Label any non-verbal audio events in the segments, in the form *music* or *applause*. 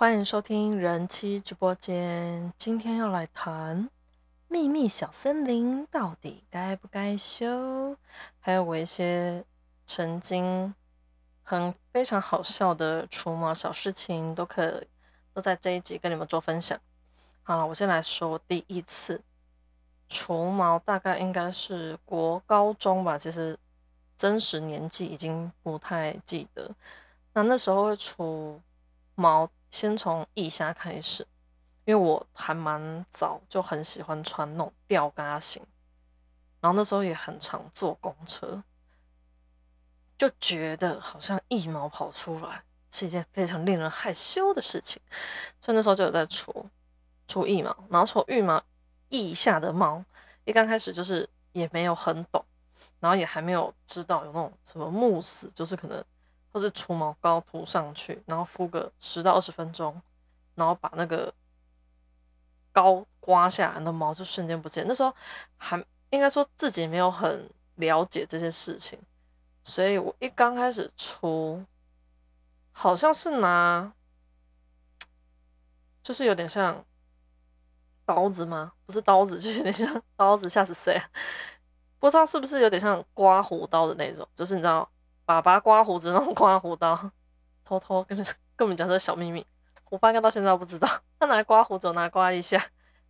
欢迎收听人妻直播间。今天要来谈秘密小森林到底该不该修，还有我一些曾经很非常好笑的除毛小事情，都可都在这一集跟你们做分享。好了，我先来说第一次除毛，大概应该是国高中吧，其实真实年纪已经不太记得。那那时候会除毛。先从腋下开始，因为我还蛮早就很喜欢穿那种吊嘎型，然后那时候也很常坐公车，就觉得好像腋毛跑出来是一件非常令人害羞的事情，所以那时候就有在除除腋毛，然后除腋毛腋下的毛，一刚开始就是也没有很懂，然后也还没有知道有那种什么慕斯，就是可能。或是除毛膏涂上去，然后敷个十到二十分钟，然后把那个膏刮下来，那毛就瞬间不见。那时候还应该说自己没有很了解这些事情，所以我一刚开始除，好像是拿，就是有点像刀子吗？不是刀子，就有点像 *laughs* 刀子，吓死谁？不知道是不是有点像刮胡刀的那种，就是你知道。爸爸刮胡子那种刮胡刀，偷偷跟跟我们讲这小秘密，我爸应该到现在不知道。他拿来刮胡子，我拿来刮一下，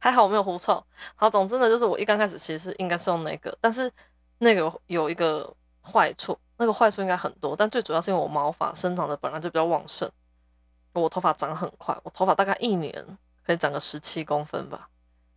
还好我没有狐臭。好，总之呢，就是我一刚开始其实应该是用那个，但是那个有一个坏处，那个坏处应该很多，但最主要是因为我毛发生长的本来就比较旺盛，我头发长很快，我头发大概一年可以长个十七公分吧，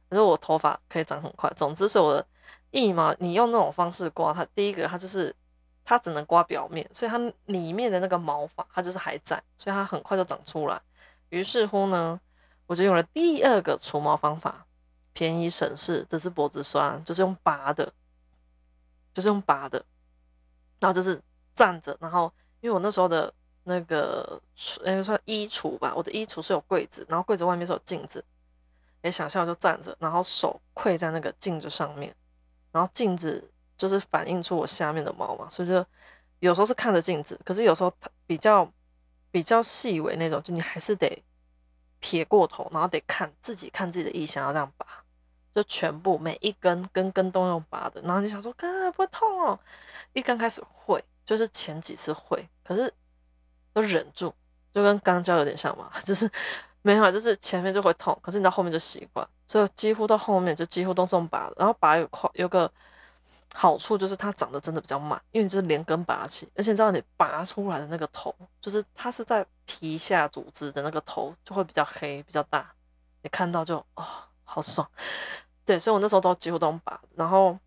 可是我头发可以长很快。总之是我的腋毛，你用那种方式刮它，第一个它就是。它只能刮表面，所以它里面的那个毛发它就是还在，所以它很快就长出来。于是乎呢，我就用了第二个除毛方法，便宜省事，这是脖子酸，就是用拔的，就是用拔的。然后就是站着，然后因为我那时候的那个那个算衣橱吧，我的衣橱是有柜子，然后柜子外面是有镜子，也想象就站着，然后手跪在那个镜子上面，然后镜子。就是反映出我下面的毛嘛，所以就有时候是看着镜子，可是有时候它比较比较细微那种，就你还是得撇过头，然后得看自己看自己的意向要这样拔，就全部每一根根根都用拔的，然后就想说，哥不会痛哦。一刚开始会，就是前几次会，可是都忍住，就跟肛交有点像嘛，*laughs* 就是没有，就是前面就会痛，可是你到后面就习惯，所以几乎到后面就几乎都这么拔了，然后拔有块有个。好处就是它长得真的比较慢，因为你是连根拔起，而且你知道你拔出来的那个头，就是它是在皮下组织的那个头就会比较黑比较大，你看到就哦好爽，对，所以我那时候都几乎都拔，然后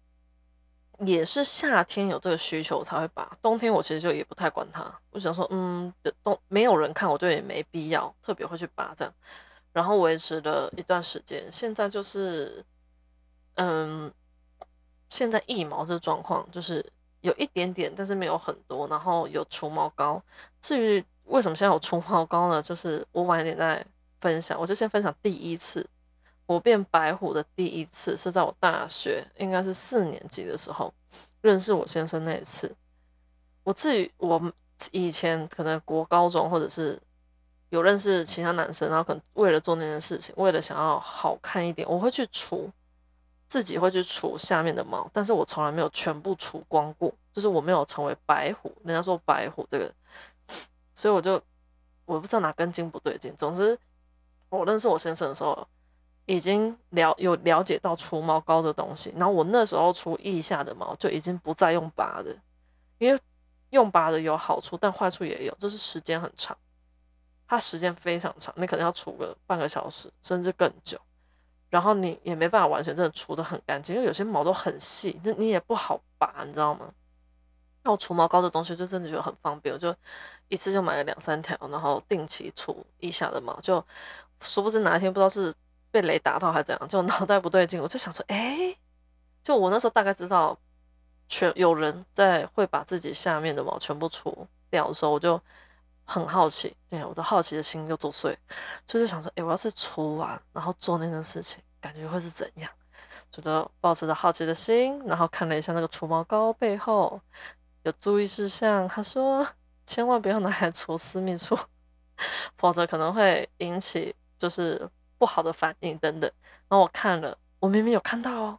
也是夏天有这个需求才会拔，冬天我其实就也不太管它，我想说嗯，冬没有人看，我就也没必要特别会去拔这样，然后维持了一段时间，现在就是嗯。现在腋毛这状况就是有一点点，但是没有很多。然后有除毛膏。至于为什么现在有除毛膏呢？就是我晚一点再分享。我就先分享第一次我变白虎的第一次，是在我大学应该是四年级的时候认识我先生那一次。我至于我以前可能国高中或者是有认识其他男生，然后可能为了做那件事情，为了想要好看一点，我会去除。自己会去除下面的毛，但是我从来没有全部除光过，就是我没有成为白虎。人家说白虎这个，所以我就我不知道哪根筋不对劲。总之，我认识我先生的时候，已经了有了解到除毛膏的东西。然后我那时候除腋下的毛就已经不再用拔的，因为用拔的有好处，但坏处也有，就是时间很长，它时间非常长，你可能要除个半个小时甚至更久。然后你也没办法完全真的除的很干净，因为有些毛都很细，那你也不好拔，你知道吗？那我除毛膏的东西就真的觉得很方便，我就一次就买了两三条，然后定期除一下的毛。就殊不知哪一天不知道是被雷打到还是怎样，就脑袋不对劲，我就想说，哎，就我那时候大概知道全有人在会把自己下面的毛全部除掉的时候，我就。很好奇，对我的好奇的心就作祟，所以就想说，哎，我要是除完，然后做那件事情，感觉会是怎样？觉得抱持着好奇的心，然后看了一下那个除毛膏背后有注意事项，他说千万不要拿来除私密处，*laughs* 否则可能会引起就是不好的反应等等。然后我看了，我明明有看到哦，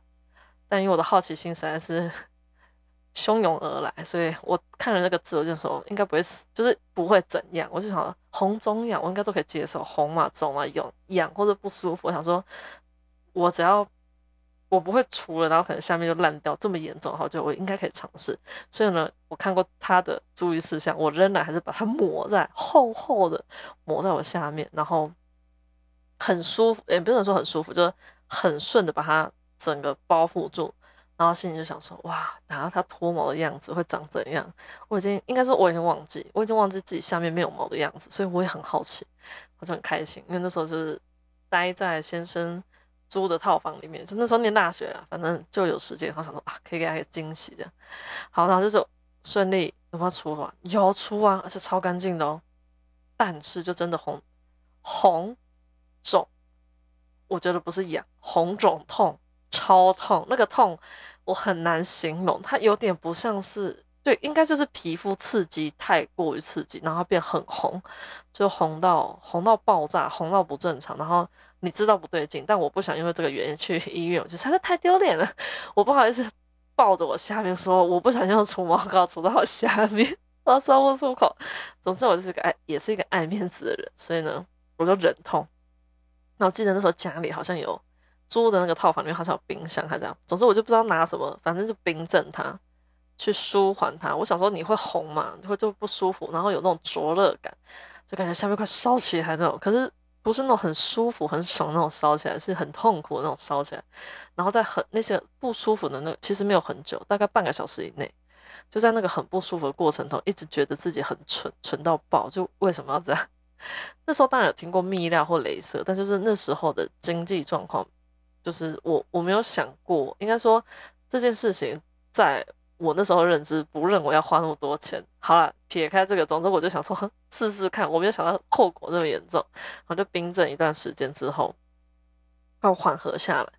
但因为我的好奇心实在是汹涌而来，所以我看了那个字，我就说应该不会死，就是不会怎样。我就想红肿痒，我应该都可以接受，红嘛肿嘛痒痒或者不舒服，我想说我只要。我不会除了，然后可能下面就烂掉这么严重，好就我应该可以尝试。所以呢，我看过他的注意事项，我仍然还是把它抹在厚厚的抹在我下面，然后很舒服，也不能说很舒服，就是很顺的把它整个包覆住。然后心里就想说，哇，然后它脱毛的样子会长怎样？我已经应该说我已经忘记，我已经忘记自己下面没有毛的样子，所以我也很好奇，我就很开心，因为那时候就是待在先生。租的套房里面，就那时候念大学了，反正就有时间，然后想说啊，可以给他一个惊喜这样。好，然后就是顺利有没有出完？有出啊，而且超干净的哦。但是就真的红红肿，我觉得不是痒，红肿痛，超痛。那个痛我很难形容，它有点不像是对，应该就是皮肤刺激太过于刺激，然后变很红，就红到红到爆炸，红到不正常，然后。你知道不对劲，但我不想因为这个原因去 *laughs* 医院，我觉得实在太丢脸了。我不好意思抱着我下面说，我不想用除毛膏除到我下面，我说不出口。总之，我就是个爱，也是一个爱面子的人，所以呢，我就忍痛。那我记得那时候家里好像有租的那个套房里面好像有冰箱，还这样。总之，我就不知道拿什么，反正就冰镇它，去舒缓它。我想说你会红嘛，会就不舒服，然后有那种灼热感，就感觉下面快烧起来那种。可是。不是那种很舒服、很爽那种烧起来，是很痛苦的那种烧起来。然后在很那些不舒服的那，其实没有很久，大概半个小时以内，就在那个很不舒服的过程中，一直觉得自己很蠢，蠢到爆。就为什么要这样？*laughs* 那时候当然有听过泌尿或镭射，但就是那时候的经济状况，就是我我没有想过，应该说这件事情在。我那时候认知不认为要花那么多钱。好了，撇开这个，总之我就想说试试看。我没有想到后果这么严重，然后就冰镇一段时间之后，要缓和下来。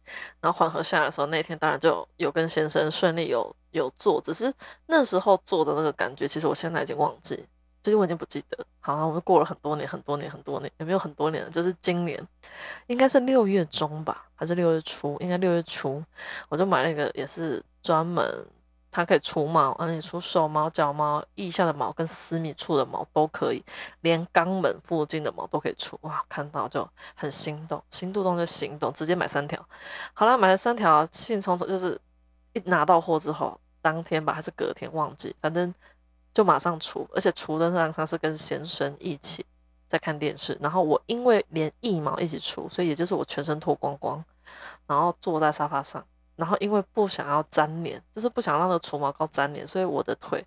然后缓和下来的时候，那天当然就有跟先生顺利有有做，只是那时候做的那个感觉，其实我现在已经忘记，就是我已经不记得。好，我们过了很多年，很多年，很多年，有没有很多年？就是今年，应该是六月中吧，还是六月初？应该六月初，我就买了一个，也是专门。它可以除毛，而且除手毛、脚毛、腋下的毛跟私密处的毛都可以，连肛门附近的毛都可以除。哇，看到就很心动，心动动就行动，直接买三条。好了，买了三条，兴冲冲就是一拿到货之后，当天吧还是隔天忘记，反正就马上除，而且除的那张是跟先生一起在看电视，然后我因为连腋毛一起除，所以也就是我全身脱光光，然后坐在沙发上。然后因为不想要粘连，就是不想让那个除毛膏粘连，所以我的腿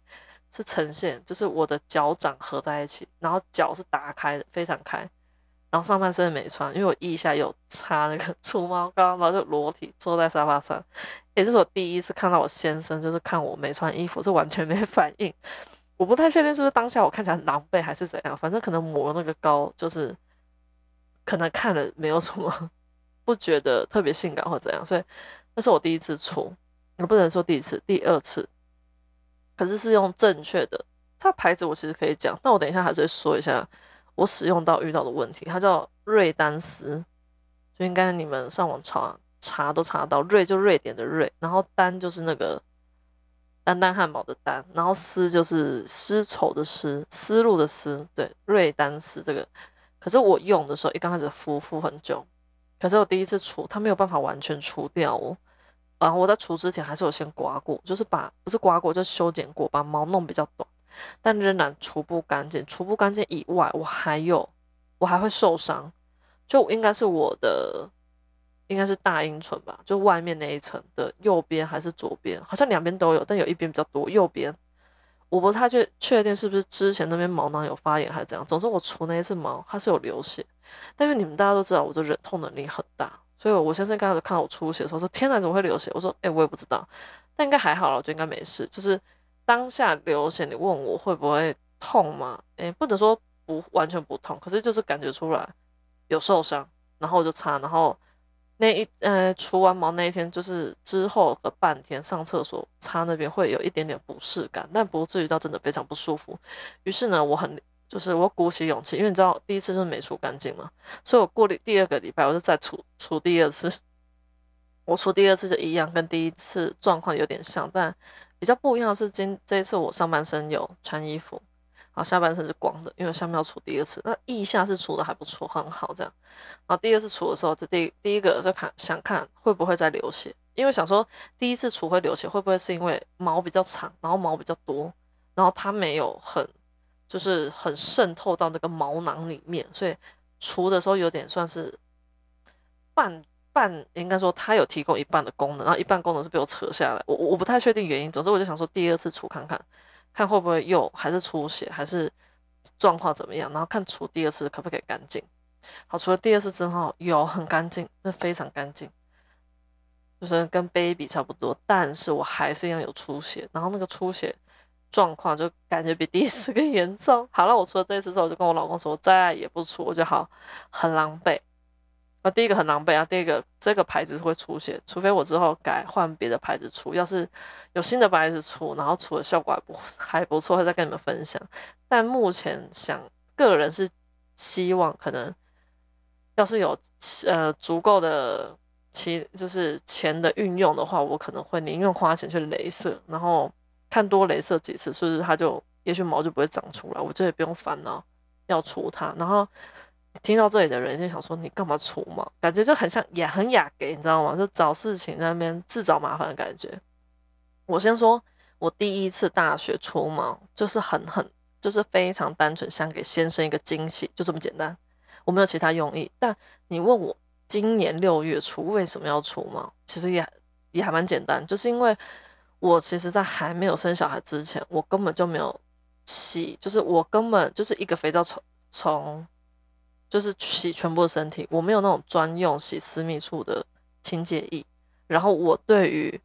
是呈现，就是我的脚掌合在一起，然后脚是打开的，非常开。然后上半身没穿，因为我腋下有擦那个 *laughs* 除毛膏，然后就裸体坐在沙发上。也就是我第一次看到我先生，就是看我没穿衣服，是完全没反应。我不太确定是不是当下我看起来很狼狈还是怎样，反正可能抹那个膏，就是可能看了没有什么，不觉得特别性感或怎样，所以。那是我第一次出，也不能说第一次，第二次，可是是用正确的。它牌子我其实可以讲，但我等一下还是会说一下我使用到遇到的问题。它叫瑞丹斯，就应该你们上网查查都查到。瑞就瑞典的瑞，然后丹就是那个丹丹汉堡的丹，然后丝就是丝绸的丝，丝路的丝。对，瑞丹丝这个，可是我用的时候一刚开始敷敷很久，可是我第一次除，它没有办法完全除掉哦。然后我在除之前还是有先刮过，就是把不是刮过就修剪过，把毛弄比较短，但仍然除不干净。除不干净以外，我还有我还会受伤，就应该是我的应该是大阴唇吧，就外面那一层的右边还是左边，好像两边都有，但有一边比较多，右边我不太确确定是不是之前那边毛囊有发炎还是怎样。总之我除那一次毛，它是有流血，但是你们大家都知道，我的忍痛能力很大。所以，我先生刚开始看到我出血的时候说：“天哪，怎么会流血？”我说：“哎，我也不知道，但应该还好了，我觉得应该没事。就是当下流血，你问我会不会痛吗？哎，不能说不完全不痛，可是就是感觉出来有受伤，然后我就擦，然后那一呃除完毛那一天，就是之后的半天上厕所擦那边会有一点点不适感，但不至于到真的非常不舒服。于是呢，我很就是我鼓起勇气，因为你知道第一次就是没除干净嘛，所以我过了第二个礼拜，我就再除除第二次。我除第二次就一样，跟第一次状况有点像，但比较不一样的是，今这一次我上半身有穿衣服，然后下半身是光的，因为下面要除第二次，那腋下是除的还不错，很好这样。然后第二次除的时候，这第第一个就看想看会不会再流血，因为想说第一次除会流血，会不会是因为毛比较长，然后毛比较多，然后它没有很就是很渗透到那个毛囊里面，所以除的时候有点算是半。半应该说它有提供一半的功能，然后一半功能是被我扯下来，我我不太确定原因。总之我就想说第二次除看看，看会不会又还是出血，还是状况怎么样，然后看除第二次可不可以干净。好，除了第二次之后有很干净，那非常干净，就是跟 baby 差不多，但是我还是一样有出血，然后那个出血状况就感觉比第一次更严重。好了，我除了这一次之后，我就跟我老公说再也不出，我就好很狼狈。第一个很狼狈啊，第二个这个牌子是会出现，除非我之后改换别的牌子出。要是有新的牌子出，然后出的效果还不 *laughs* 还不错，会再跟你们分享。但目前想个人是希望，可能要是有呃足够的其就是钱的运用的话，我可能会宁愿花钱去镭射，然后看多镭射几次，是不是它就也许毛就不会长出来，我这也不用烦恼要除它，然后。听到这里的人就想说：“你干嘛除毛？感觉就很像也很雅给，你知道吗？就找事情在那边自找麻烦的感觉。”我先说，我第一次大学除毛就是很很就是非常单纯，想给先生一个惊喜，就这么简单，我没有其他用意。但你问我今年六月初为什么要除毛，其实也也还蛮简单，就是因为我其实在还没有生小孩之前，我根本就没有洗，就是我根本就是一个肥皂从从。就是洗全部的身体，我没有那种专用洗私密处的清洁液。然后我对于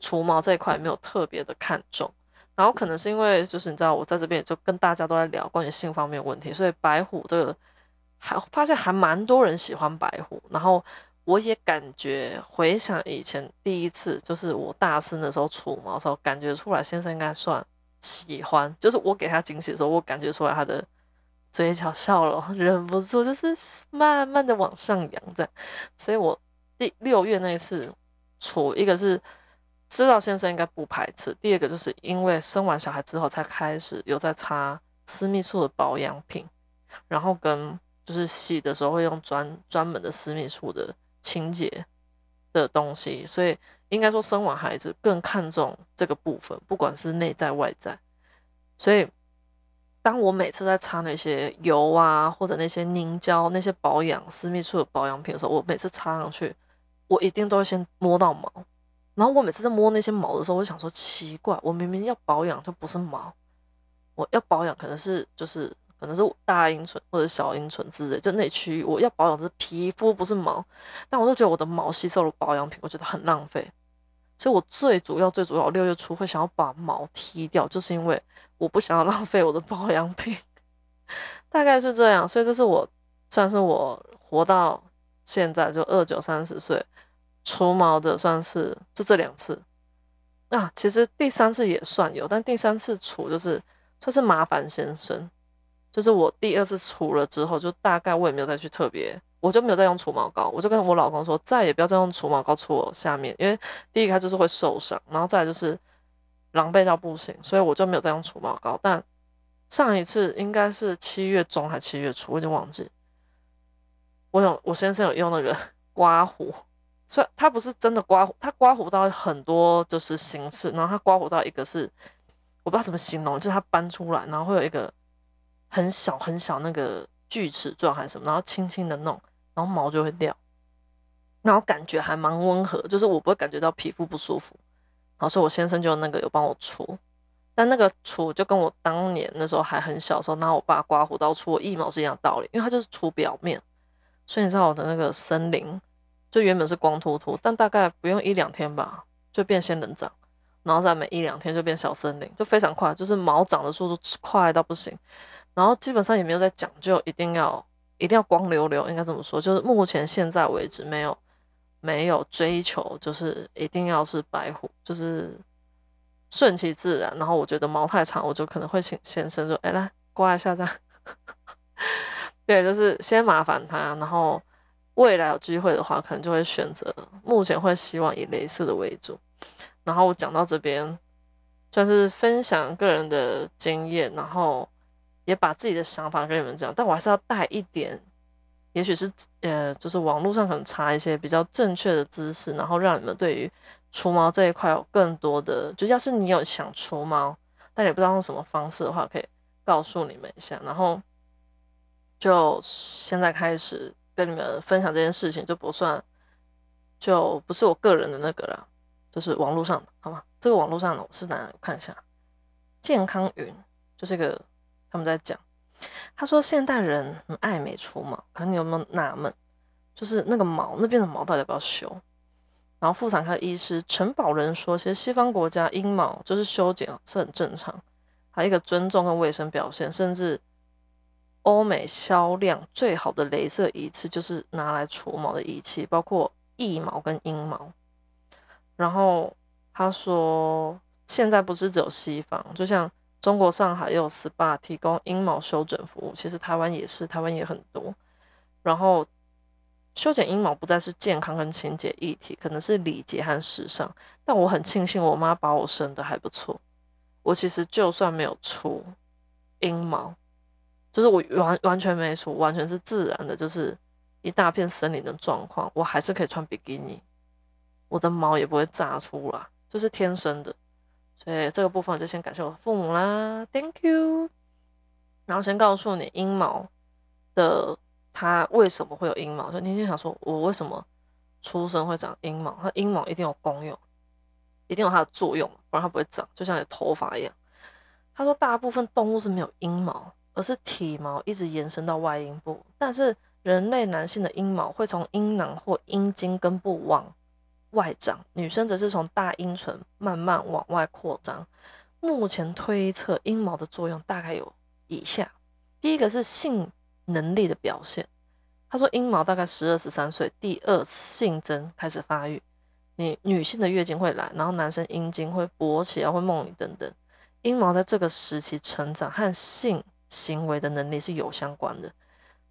除毛这一块没有特别的看重。然后可能是因为就是你知道我在这边就跟大家都在聊关于性方面问题，所以白虎这个还发现还蛮多人喜欢白虎。然后我也感觉回想以前第一次就是我大四的时候除毛的时候，感觉出来先生应该算喜欢。就是我给他惊喜的时候，我感觉出来他的。嘴角笑容 *laughs* 忍不住，就是慢慢的往上扬，这样。所以我第六月那一次除，一个是知道先生应该不排斥，第二个就是因为生完小孩之后才开始有在擦私密处的保养品，然后跟就是洗的时候会用专专门的私密处的清洁的东西，所以应该说生完孩子更看重这个部分，不管是内在外在，所以。当我每次在擦那些油啊，或者那些凝胶、那些保养私密处的保养品的时候，我每次擦上去，我一定都会先摸到毛。然后我每次在摸那些毛的时候，我想说奇怪，我明明要保养就不是毛，我要保养可能是就是可能是大阴唇或者小阴唇之类，就那区域我要保养是皮肤不是毛，但我就觉得我的毛吸收了保养品，我觉得很浪费。所以我最主要最主要六月初会想要把毛剃掉，就是因为。我不想要浪费我的保养品，*laughs* 大概是这样，所以这是我算是我活到现在就二九三十岁除毛的，算是就这两次啊。其实第三次也算有，但第三次除就是算是麻烦先生，就是我第二次除了之后，就大概我也没有再去特别，我就没有再用除毛膏，我就跟我老公说再也不要再用除毛膏搓我下面，因为第一个就是会受伤，然后再来就是。狼狈到不行，所以我就没有再用除毛膏。但上一次应该是七月中还七月初，我已经忘记。我有我先生有用那个 *laughs* 刮胡，所以他不是真的刮胡，他刮胡到很多就是形式。然后他刮胡到一个是我不知道怎么形容，就是他搬出来，然后会有一个很小很小那个锯齿状还是什么，然后轻轻的弄，然后毛就会掉，然后感觉还蛮温和，就是我不会感觉到皮肤不舒服。好，所以我先生就那个有帮我除，但那个除就跟我当年那时候还很小的时候拿我爸刮胡刀除我腋毛是一样的道理，因为它就是除表面，所以你知道我的那个森林就原本是光秃秃，但大概不用一两天吧，就变仙人掌，然后再每一两天就变小森林，就非常快，就是毛长的速度快到不行，然后基本上也没有在讲究一定要一定要光溜溜，应该这么说，就是目前现在为止没有。没有追求，就是一定要是白虎，就是顺其自然。然后我觉得毛太长，我就可能会请先生说：“哎，来刮一下这样。*laughs* ”对，就是先麻烦他，然后未来有机会的话，可能就会选择。目前会希望以镭射的为主。然后我讲到这边，算是分享个人的经验，然后也把自己的想法跟你们讲。但我还是要带一点，也许是呃，就是网络上可能查一些比较正确的知识，然后让你们对于除毛这一块有更多的。就要是你有想除毛，但也不知道用什么方式的话，可以告诉你们一下。然后。就现在开始跟你们分享这件事情，就不算，就不是我个人的那个了，就是网络上的，好吗？这个网络上的我是哪？我看一下，健康云就是一个他们在讲，他说现代人很爱美除毛，可能你有没有纳闷，就是那个毛那边的毛到底要不要修？然后妇产科医师陈宝仁说，其实西方国家阴毛就是修剪是很正常，还有一个尊重跟卫生表现，甚至。欧美销量最好的镭射仪器就是拿来除毛的仪器，包括腋毛跟阴毛。然后他说，现在不是只有西方，就像中国上海也有 SPA 提供阴毛修整服务，其实台湾也是，台湾也很多。然后修剪阴毛不再是健康跟清洁议题，可能是礼节和时尚。但我很庆幸我妈把我生的还不错，我其实就算没有除阴毛。就是我完完全没除，完全是自然的，就是一大片森林的状况，我还是可以穿比基尼，我的毛也不会炸出来，就是天生的。对这个部分就先感谢我父母啦，Thank you。然后先告诉你阴毛的它为什么会有阴毛，就你先想说我为什么出生会长阴毛？它阴毛一定有功用，一定有它的作用，不然它不会长，就像你头发一样。他说大部分动物是没有阴毛。而是体毛一直延伸到外阴部，但是人类男性的阴毛会从阴囊或阴茎根部往外长，女生则是从大阴唇慢慢往外扩张。目前推测阴毛的作用大概有以下：第一个是性能力的表现。他说阴毛大概十二十三岁第二次性征开始发育，你女性的月经会来，然后男生阴茎会勃起啊，会梦里等等。阴毛在这个时期成长和性。行为的能力是有相关的。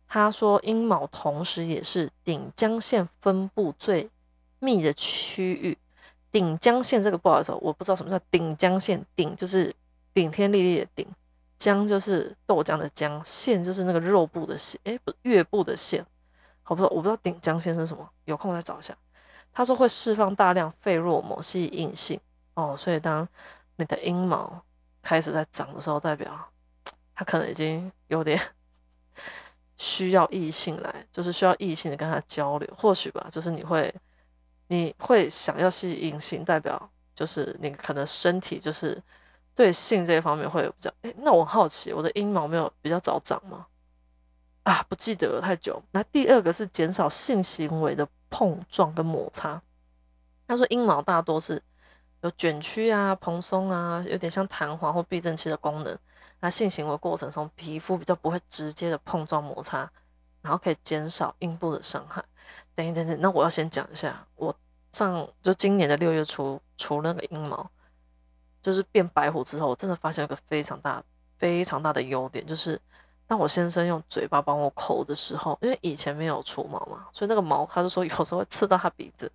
他说，阴毛同时也是顶浆腺分布最密的区域。顶浆腺这个不好意思，我不知道什么叫顶浆腺。顶就是顶天立地的顶，浆就是豆浆的浆，线就是那个肉部的线，哎，不，月部的线。好不，我不知道顶浆腺是什么，有空再找一下。他说会释放大量费洛蒙吸引异性。哦，所以当你的阴毛开始在长的时候，代表。他可能已经有点需要异性来，就是需要异性的跟他交流，或许吧。就是你会，你会想要吸引性，代表就是你可能身体就是对性这一方面会有比较。哎，那我好奇，我的阴毛没有比较早长吗？啊，不记得了，太久。那第二个是减少性行为的碰撞跟摩擦。他说阴毛大多是有卷曲啊、蓬松啊，有点像弹簧或避震器的功能。那性行为过程中，皮肤比较不会直接的碰撞摩擦，然后可以减少阴部的伤害。等一等等，那我要先讲一下，我上就今年的六月初除了那个阴毛，就是变白虎之后，我真的发现一个非常大、非常大的优点，就是当我先生用嘴巴帮我口的时候，因为以前没有除毛嘛，所以那个毛他就说有时候会刺到他鼻子，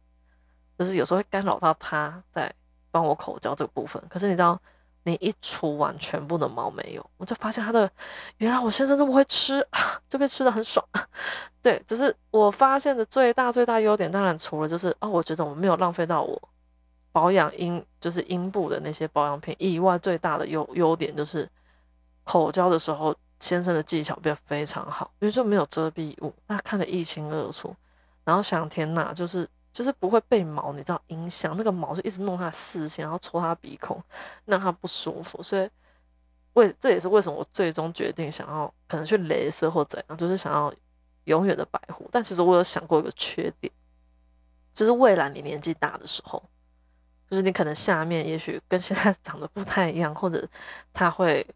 就是有时候会干扰到他在帮我口交这个部分。可是你知道？你一除完全部的毛没有，我就发现他的原来我先生这么会吃，*laughs* 就被吃的很爽。*laughs* 对，只是我发现的最大最大优点，当然除了就是哦，我觉得我没有浪费到我保养阴就是阴部的那些保养品以外，最大的优优点就是口交的时候先生的技巧变非常好，因为就没有遮蔽物，那看得一清二楚。然后想天呐，就是。就是不会被毛，你知道影响那个毛就一直弄他的视线，然后戳他鼻孔，让他不舒服。所以为这也是为什么我最终决定想要可能去镭射或怎样，就是想要永远的白胡。但其实我有想过一个缺点，就是未来你年纪大的时候，就是你可能下面也许跟现在 *laughs* 长得不太一样，或者它会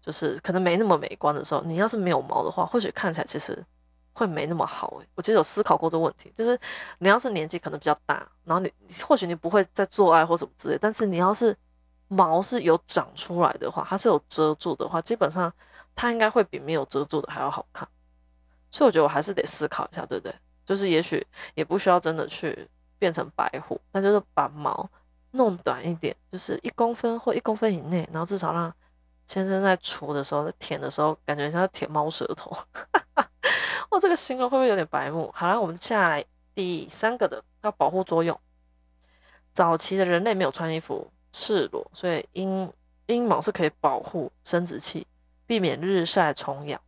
就是可能没那么美观的时候，你要是没有毛的话，或许看起来其实。会没那么好诶，我其实有思考过这个问题，就是你要是年纪可能比较大，然后你或许你不会再做爱或什么之类，但是你要是毛是有长出来的话，它是有遮住的话，基本上它应该会比没有遮住的还要好看。所以我觉得我还是得思考一下，对不对？就是也许也不需要真的去变成白虎，那就是把毛弄短一点，就是一公分或一公分以内，然后至少让先生在除的时候、在舔的时候，感觉像在舔猫舌头。*laughs* 我这个形容会不会有点白目？好了，我们接下来第三个的要保护作用。早期的人类没有穿衣服，赤裸，所以阴阴毛是可以保护生殖器，避免日晒虫咬。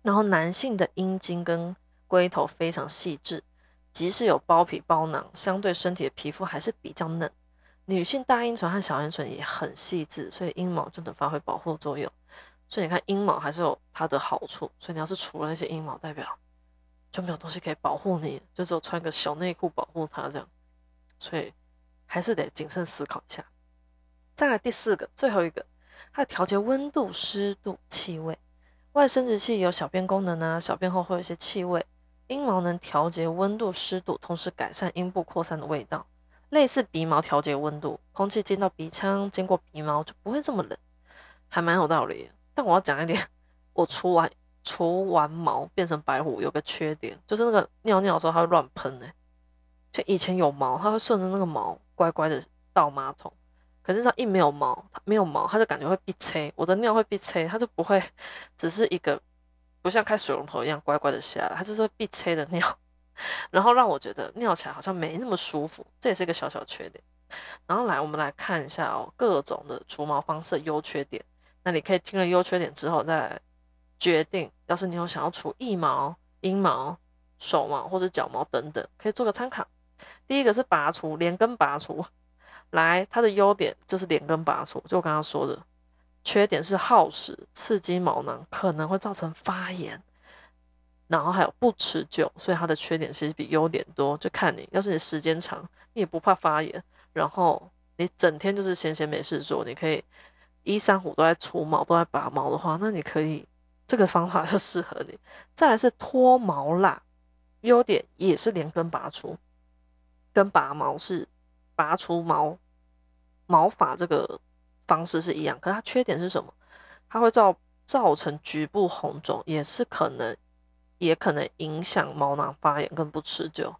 然后男性的阴茎跟龟头非常细致，即使有包皮包囊，相对身体的皮肤还是比较嫩。女性大阴唇和小阴唇也很细致，所以阴毛就能发挥保护作用。所以你看，阴毛还是有它的好处。所以你要是除了那些阴毛，代表就没有东西可以保护你，就只有穿个小内裤保护它这样。所以还是得谨慎思考一下。再来第四个，最后一个，它调节温度、湿度、气味。外生殖器有小便功能啊，小便后会有一些气味。阴毛能调节温度、湿度，同时改善阴部扩散的味道，类似鼻毛调节温度。空气进到鼻腔，经过鼻毛就不会这么冷，还蛮有道理。但我要讲一点，我除完除完毛变成白虎有个缺点，就是那个尿尿的时候它会乱喷哎，就以前有毛，它会顺着那个毛乖乖的倒马桶。可是它一没有毛，它没有毛，它就感觉会闭吹。我的尿会闭吹，它就不会 *laughs* 只是一个不像开水龙头一样乖乖的下来，它就是闭吹的尿，然后让我觉得尿起来好像没那么舒服，这也是一个小小缺点。然后来，我们来看一下哦，各种的除毛方式优缺点。那你可以听了优缺点之后再来决定，要是你有想要除腋毛、阴毛、手毛或者脚毛等等，可以做个参考。第一个是拔除，连根拔除。来，它的优点就是连根拔除，就我刚刚说的。缺点是耗时、刺激毛囊，可能会造成发炎，然后还有不持久，所以它的缺点其实比优点多。就看你，要是你时间长，你也不怕发炎，然后你整天就是闲闲没事做，你可以一三五都在除毛、都在拔毛的话，那你可以这个方法就适合你。再来是脱毛蜡，优点也是连根拔除，跟拔毛是。拔除毛毛发这个方式是一样，可是它缺点是什么？它会造造成局部红肿，也是可能，也可能影响毛囊发炎，跟不持久。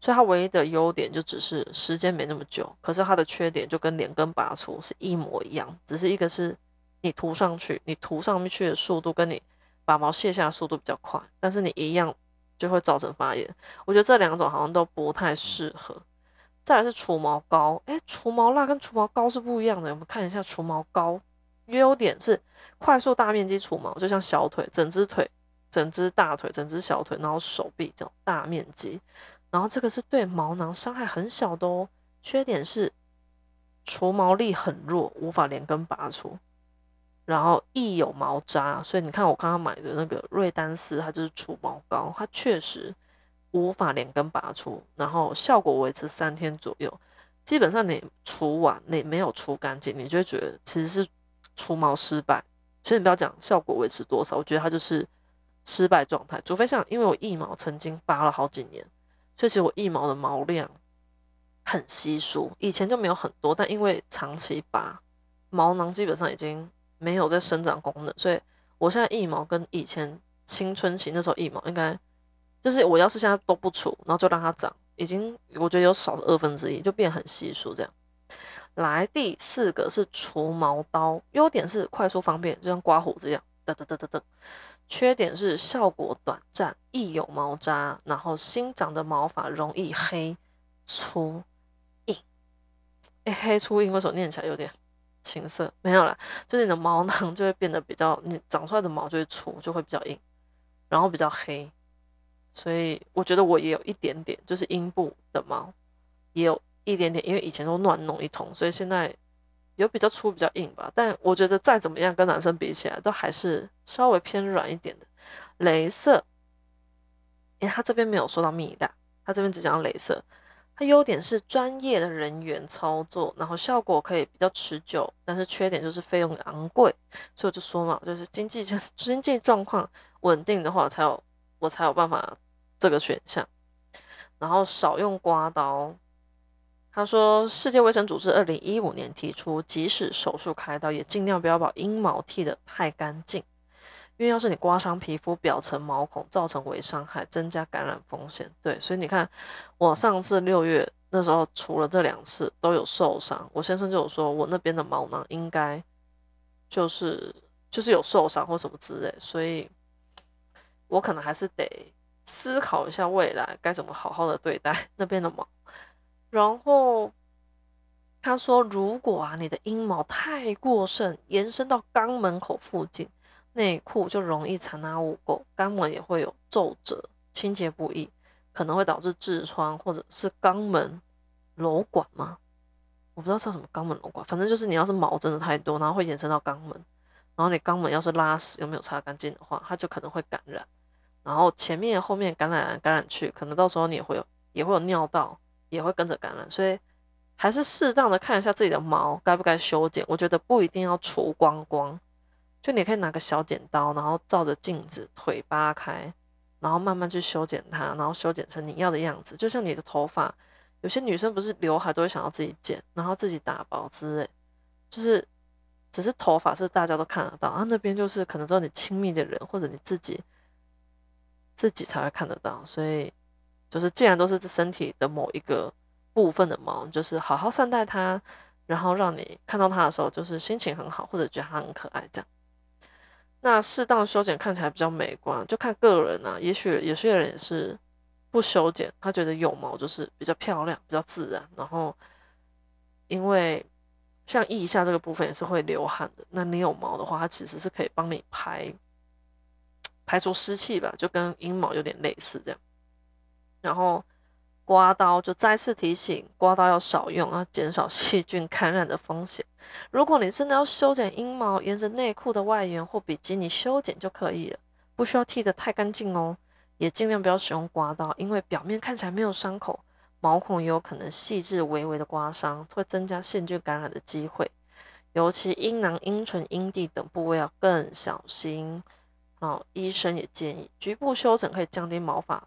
所以它唯一的优点就只是时间没那么久，可是它的缺点就跟连根拔除是一模一样，只是一个是你涂上去，你涂上面去的速度跟你把毛卸下的速度比较快，但是你一样就会造成发炎。我觉得这两种好像都不太适合。再来是除毛膏，哎，除毛蜡跟除毛膏是不一样的。我们看一下除毛膏，优点是快速大面积除毛，就像小腿、整只腿、整只大腿、整只小腿，然后手臂这种大面积。然后这个是对毛囊伤害很小的哦。缺点是除毛力很弱，无法连根拔除，然后易有毛渣。所以你看我刚刚买的那个瑞丹斯，它就是除毛膏，它确实。无法连根拔出，然后效果维持三天左右。基本上你除完，你没有除干净，你就会觉得其实是除毛失败。所以你不要讲效果维持多少，我觉得它就是失败状态。除非像因为我腋毛曾经拔了好几年，所以其实我腋毛的毛量很稀疏，以前就没有很多，但因为长期拔，毛囊基本上已经没有在生长功能，所以我现在腋毛跟以前青春期那时候腋毛应该。就是我要是现在都不除，然后就让它长，已经我觉得有少了二分之一，就变很稀疏这样。来，第四个是除毛刀，优点是快速方便，就像刮胡子一样，噔噔噔噔噔。缺点是效果短暂，易有毛渣，然后新长的毛发容易黑粗硬。哎，黑粗硬为什么念起来有点青涩？没有啦，就是你的毛囊就会变得比较，你长出来的毛就会粗，就会比较硬，然后比较黑。所以我觉得我也有一点点，就是阴部的毛也有一点点，因为以前都乱弄一通，所以现在有比较粗、比较硬吧。但我觉得再怎么样，跟男生比起来，都还是稍微偏软一点的。镭射，诶，他这边没有说到蜜蜡，他这边只讲镭射。它优点是专业的人员操作，然后效果可以比较持久，但是缺点就是费用昂贵。所以我就说嘛，就是经济 *laughs* 经济状况稳定的话，才有我才有办法。这个选项，然后少用刮刀。他说，世界卫生组织二零一五年提出，即使手术开刀，也尽量不要把阴毛剃得太干净。因为要是你刮伤皮肤表层毛孔，造成微伤害，增加感染风险。对，所以你看，我上次六月那时候除了这两次都有受伤，我先生就有说我那边的毛囊应该就是就是有受伤或什么之类，所以我可能还是得思考一下未来该怎么好好的对待 *laughs* 那边的毛。然后他说，如果啊你的阴毛太过盛，延伸到肛门口附近。内裤就容易残渣污垢，肛门也会有皱褶，清洁不易，可能会导致痔疮或者是肛门瘘管吗？我不知道叫什么肛门瘘管，反正就是你要是毛真的太多，然后会延伸到肛门，然后你肛门要是拉屎又没有擦干净的话，它就可能会感染，然后前面后面感染感染去，可能到时候你也会有也会有尿道，也会跟着感染，所以还是适当的看一下自己的毛该不该修剪，我觉得不一定要除光光。就你可以拿个小剪刀，然后照着镜子腿扒开，然后慢慢去修剪它，然后修剪成你要的样子。就像你的头发，有些女生不是刘海都会想要自己剪，然后自己打薄之类，就是只是头发是大家都看得到，啊那边就是可能只有你亲密的人或者你自己自己才会看得到。所以就是既然都是这身体的某一个部分的毛，就是好好善待它，然后让你看到它的时候就是心情很好，或者觉得它很可爱这样。那适当修剪看起来比较美观，就看个人啊。也许有些人也是不修剪，他觉得有毛就是比较漂亮、比较自然。然后，因为像腋下这个部分也是会流汗的，那你有毛的话，它其实是可以帮你排排除湿气吧，就跟阴毛有点类似这样。然后。刮刀就再次提醒，刮刀要少用，要减少细菌感染的风险。如果你真的要修剪阴毛，沿着内裤的外缘或比基尼修剪就可以了，不需要剃得太干净哦。也尽量不要使用刮刀，因为表面看起来没有伤口，毛孔也有可能细致微微的刮伤，会增加细菌感染的机会。尤其阴囊、阴唇、阴蒂等部位要更小心。哦，医生也建议局部修整可以降低毛发。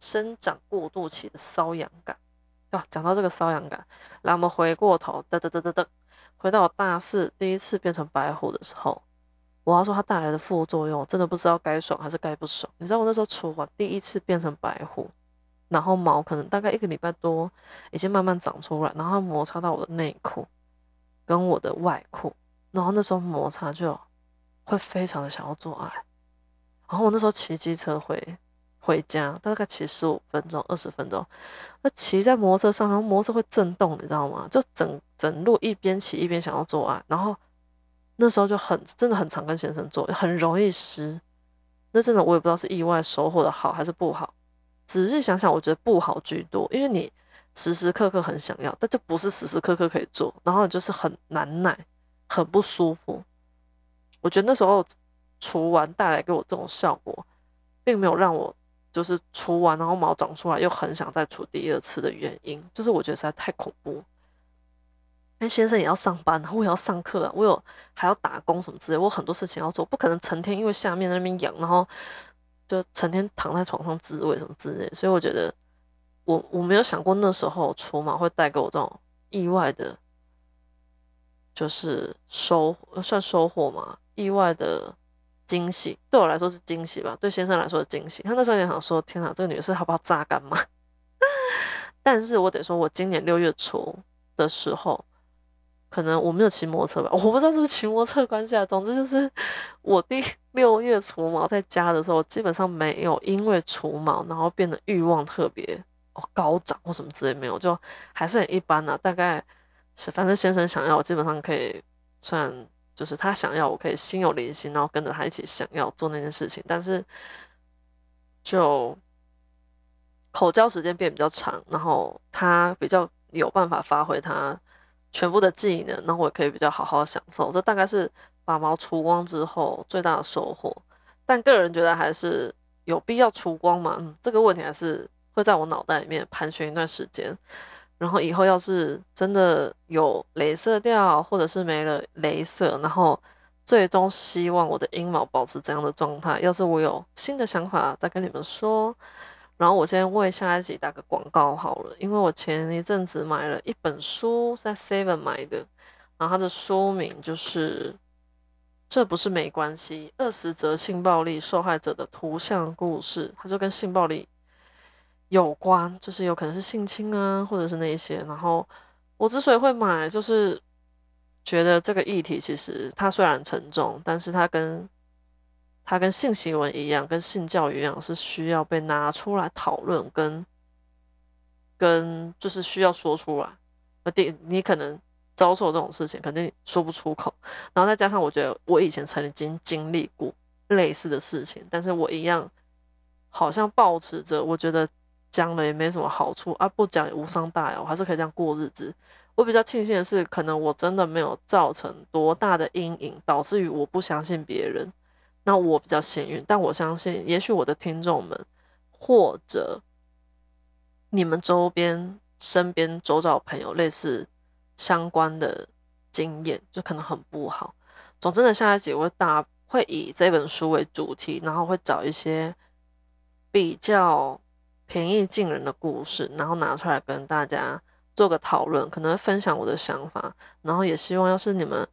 生长过渡期的瘙痒感，啊，讲到这个瘙痒感，来我们回过头，噔噔噔噔噔，回到我大四第一次变成白虎的时候，我要说它带来的副作用，真的不知道该爽还是该不爽。你知道我那时候除完第一次变成白虎，然后毛可能大概一个礼拜多，已经慢慢长出来，然后摩擦到我的内裤跟我的外裤，然后那时候摩擦就会非常的想要做爱，然后我那时候骑机车回。回家大概骑十五分钟、二十分钟，那骑在摩托车上，然后摩托车会震动，你知道吗？就整整路一边骑一边想要做爱，然后那时候就很真的很常跟先生做，很容易湿。那真的我也不知道是意外收获的好还是不好。仔细想想，我觉得不好居多，因为你时时刻刻很想要，但就不是时时刻刻可以做，然后就是很难耐，很不舒服。我觉得那时候除完带来给我这种效果，并没有让我。就是除完然后毛长出来又很想再除第二次的原因，就是我觉得实在太恐怖。因为先生也要上班，然后我也要上课啊，我有还要打工什么之类，我很多事情要做，不可能成天因为下面那边痒，然后就成天躺在床上自慰什么之类。所以我觉得我我没有想过那时候除毛会带给我这种意外的，就是收算收获嘛，意外的。惊喜对我来说是惊喜吧，对先生来说是惊喜。他那时候也想说：“天哪，这个女士好不好榨干嘛？” *laughs* 但是我得说，我今年六月初的时候，可能我没有骑摩托车吧，我不知道是不是骑摩托车关系啊。总之就是我第 *laughs* 六月除毛在家的时候，基本上没有因为除毛然后变得欲望特别哦高涨或什么之类没有，就还是很一般啊。大概是反正先生想要，我基本上可以算。就是他想要，我可以心有灵犀，然后跟着他一起想要做那件事情。但是就口交时间变比较长，然后他比较有办法发挥他全部的技能，然后我可以比较好好享受。这大概是把毛除光之后最大的收获。但个人觉得还是有必要除光嘛？这个问题还是会在我脑袋里面盘旋一段时间。然后以后要是真的有镭射掉，或者是没了镭射，然后最终希望我的阴毛保持这样的状态。要是我有新的想法，再跟你们说。然后我先为下一集打个广告好了，因为我前一阵子买了一本书，在 Seven 买的，然后它的书名就是这不是没关系。二十则性暴力受害者的图像故事，它就跟性暴力有关，就是有可能是性侵啊，或者是那一些。然后我之所以会买，就是觉得这个议题其实它虽然沉重，但是它跟它跟性行为一样，跟性教育一样，是需要被拿出来讨论，跟跟就是需要说出来。而第你可能。遭受这种事情肯定说不出口，然后再加上我觉得我以前曾经经历过类似的事情，但是我一样好像保持着我觉得讲了也没什么好处啊，不讲也无伤大雅，我还是可以这样过日子。我比较庆幸的是，可能我真的没有造成多大的阴影，导致于我不相信别人，那我比较幸运。但我相信，也许我的听众们或者你们周边、身边、周遭朋友类似。相关的经验就可能很不好。总之呢，下一集我会打会以这本书为主题，然后会找一些比较平易近人的故事，然后拿出来跟大家做个讨论，可能会分享我的想法。然后也希望，要是你们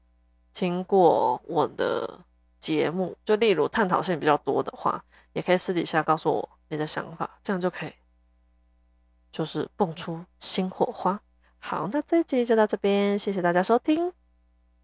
听过我的节目，就例如探讨性比较多的话，也可以私底下告诉我你的想法，这样就可以就是蹦出新火花。好，那这一集就到这边，谢谢大家收听。